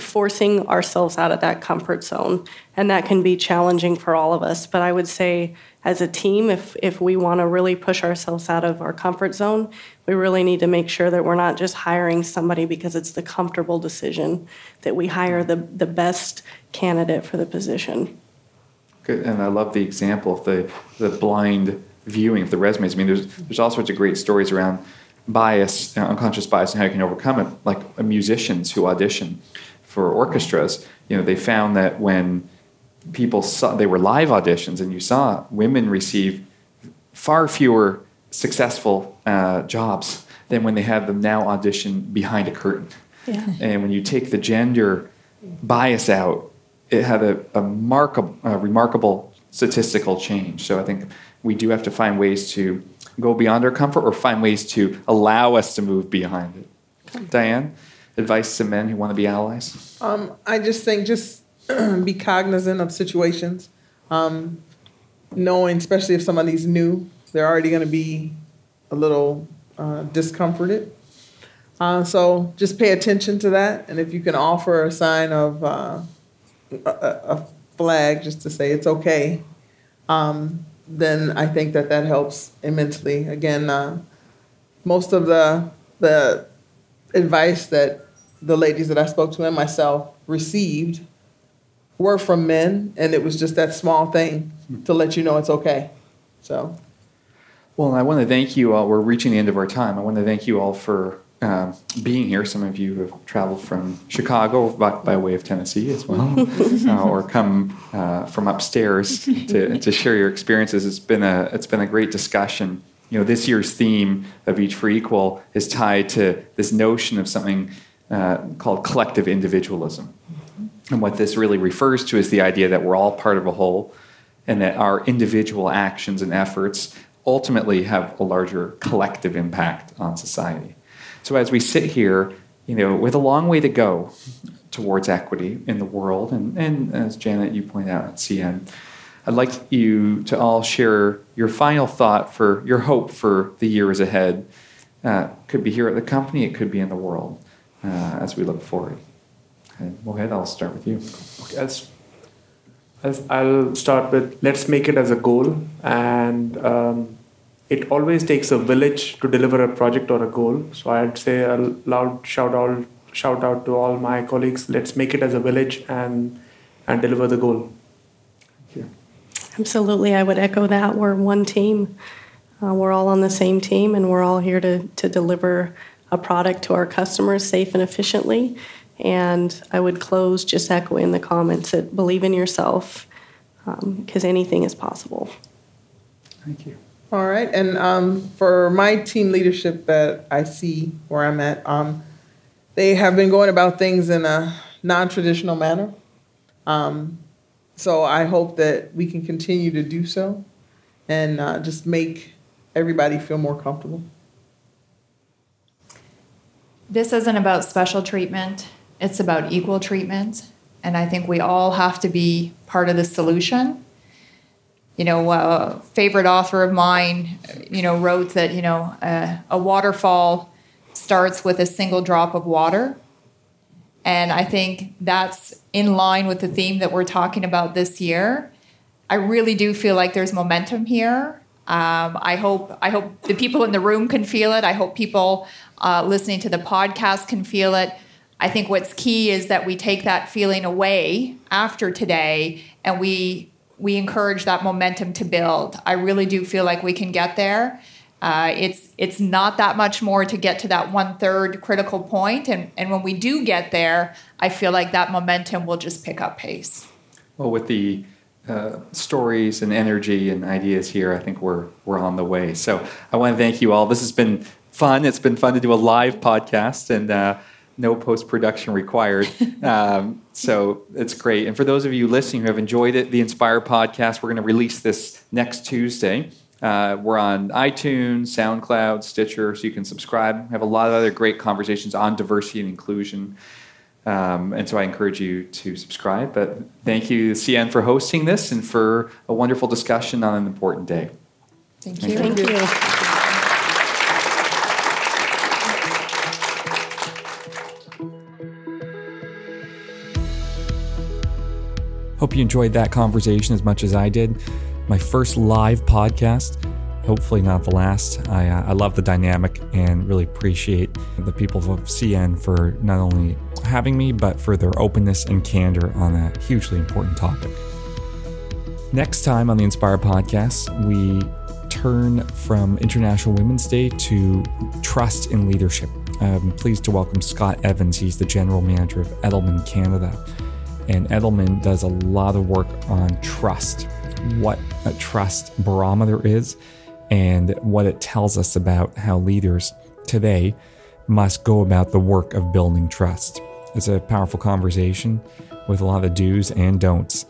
Forcing ourselves out of that comfort zone. And that can be challenging for all of us. But I would say, as a team, if, if we want to really push ourselves out of our comfort zone, we really need to make sure that we're not just hiring somebody because it's the comfortable decision, that we hire the, the best candidate for the position. Good. And I love the example of the, the blind viewing of the resumes. I mean, there's, there's all sorts of great stories around bias, know, unconscious bias, and how you can overcome it. Like musicians who audition for orchestras, you know, they found that when people saw they were live auditions and you saw women receive far fewer successful uh, jobs than when they had them now audition behind a curtain yeah. and when you take the gender bias out it had a, a, markable, a remarkable statistical change so i think we do have to find ways to go beyond our comfort or find ways to allow us to move beyond it diane advice to men who want to be allies um, i just think just be cognizant of situations, um, knowing, especially if somebody's new, they're already going to be a little uh, discomforted. Uh, so just pay attention to that, and if you can offer a sign of uh, a, a, flag, just to say it's okay, um, then I think that that helps immensely. Again, uh, most of the the advice that the ladies that I spoke to and myself received were from men, and it was just that small thing to let you know it's okay. So. Well, I want to thank you all. We're reaching the end of our time. I want to thank you all for uh, being here. Some of you have traveled from Chicago by, by way of Tennessee as well, uh, or come uh, from upstairs to, to share your experiences. It's been a it's been a great discussion. You know, this year's theme of Each for Equal is tied to this notion of something uh, called collective individualism. And what this really refers to is the idea that we're all part of a whole and that our individual actions and efforts ultimately have a larger collective impact on society. So as we sit here, you know, with a long way to go towards equity in the world, and, and as Janet, you point out at CN, I'd like you to all share your final thought for your hope for the years ahead. Uh, could be here at the company, it could be in the world uh, as we look forward. Okay, Mohit, I'll start with you. Okay, as I'll start with let's make it as a goal and um, it always takes a village to deliver a project or a goal. So I'd say a loud shout out shout out to all my colleagues. Let's make it as a village and and deliver the goal. Thank you. Absolutely, I would echo that. We're one team. Uh, we're all on the same team, and we're all here to, to deliver a product to our customers safe and efficiently. And I would close just echoing the comments that believe in yourself because um, anything is possible. Thank you. All right, and um, for my team leadership that I see where I'm at, um, they have been going about things in a non-traditional manner. Um, so I hope that we can continue to do so and uh, just make everybody feel more comfortable. This isn't about special treatment, it's about equal treatment. And I think we all have to be part of the solution. You know, a favorite author of mine, you know, wrote that, you know, uh, a waterfall starts with a single drop of water and I think that's in line with the theme that we're talking about this year. I really do feel like there's momentum here. Um, I hope I hope the people in the room can feel it. I hope people uh, listening to the podcast can feel it. I think what's key is that we take that feeling away after today, and we we encourage that momentum to build. I really do feel like we can get there. Uh, it's it's not that much more to get to that one third critical point, and and when we do get there, I feel like that momentum will just pick up pace. Well, with the uh, stories and energy and ideas here, I think we're we're on the way. So I want to thank you all. This has been fun. It's been fun to do a live podcast and. Uh, no post production required. Um, so it's great. And for those of you listening who have enjoyed it, the Inspire podcast, we're going to release this next Tuesday. Uh, we're on iTunes, SoundCloud, Stitcher, so you can subscribe. We have a lot of other great conversations on diversity and inclusion. Um, and so I encourage you to subscribe. But thank you, CN, for hosting this and for a wonderful discussion on an important day. Thank you. Thank you. Thank you. Hope you enjoyed that conversation as much as I did my first live podcast. Hopefully, not the last. I, uh, I love the dynamic and really appreciate the people of CN for not only having me, but for their openness and candor on that hugely important topic. Next time on the Inspire podcast, we turn from International Women's Day to trust in leadership. I'm pleased to welcome Scott Evans. He's the general manager of Edelman Canada. And Edelman does a lot of work on trust what a trust barometer is and what it tells us about how leaders today must go about the work of building trust. It's a powerful conversation with a lot of do's and don'ts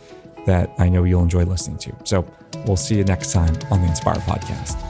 that I know you'll enjoy listening to. So we'll see you next time on the Inspire Podcast.